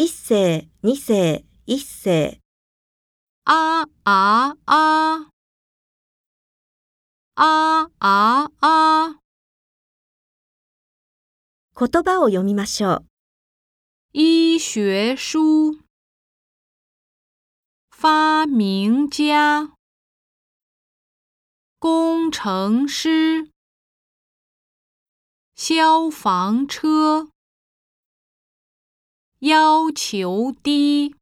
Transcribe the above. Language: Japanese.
一世、二世、一世。啊啊啊！啊啊啊！言葉を読みましょう。医学书，发明家，工程师，消防车，要求低。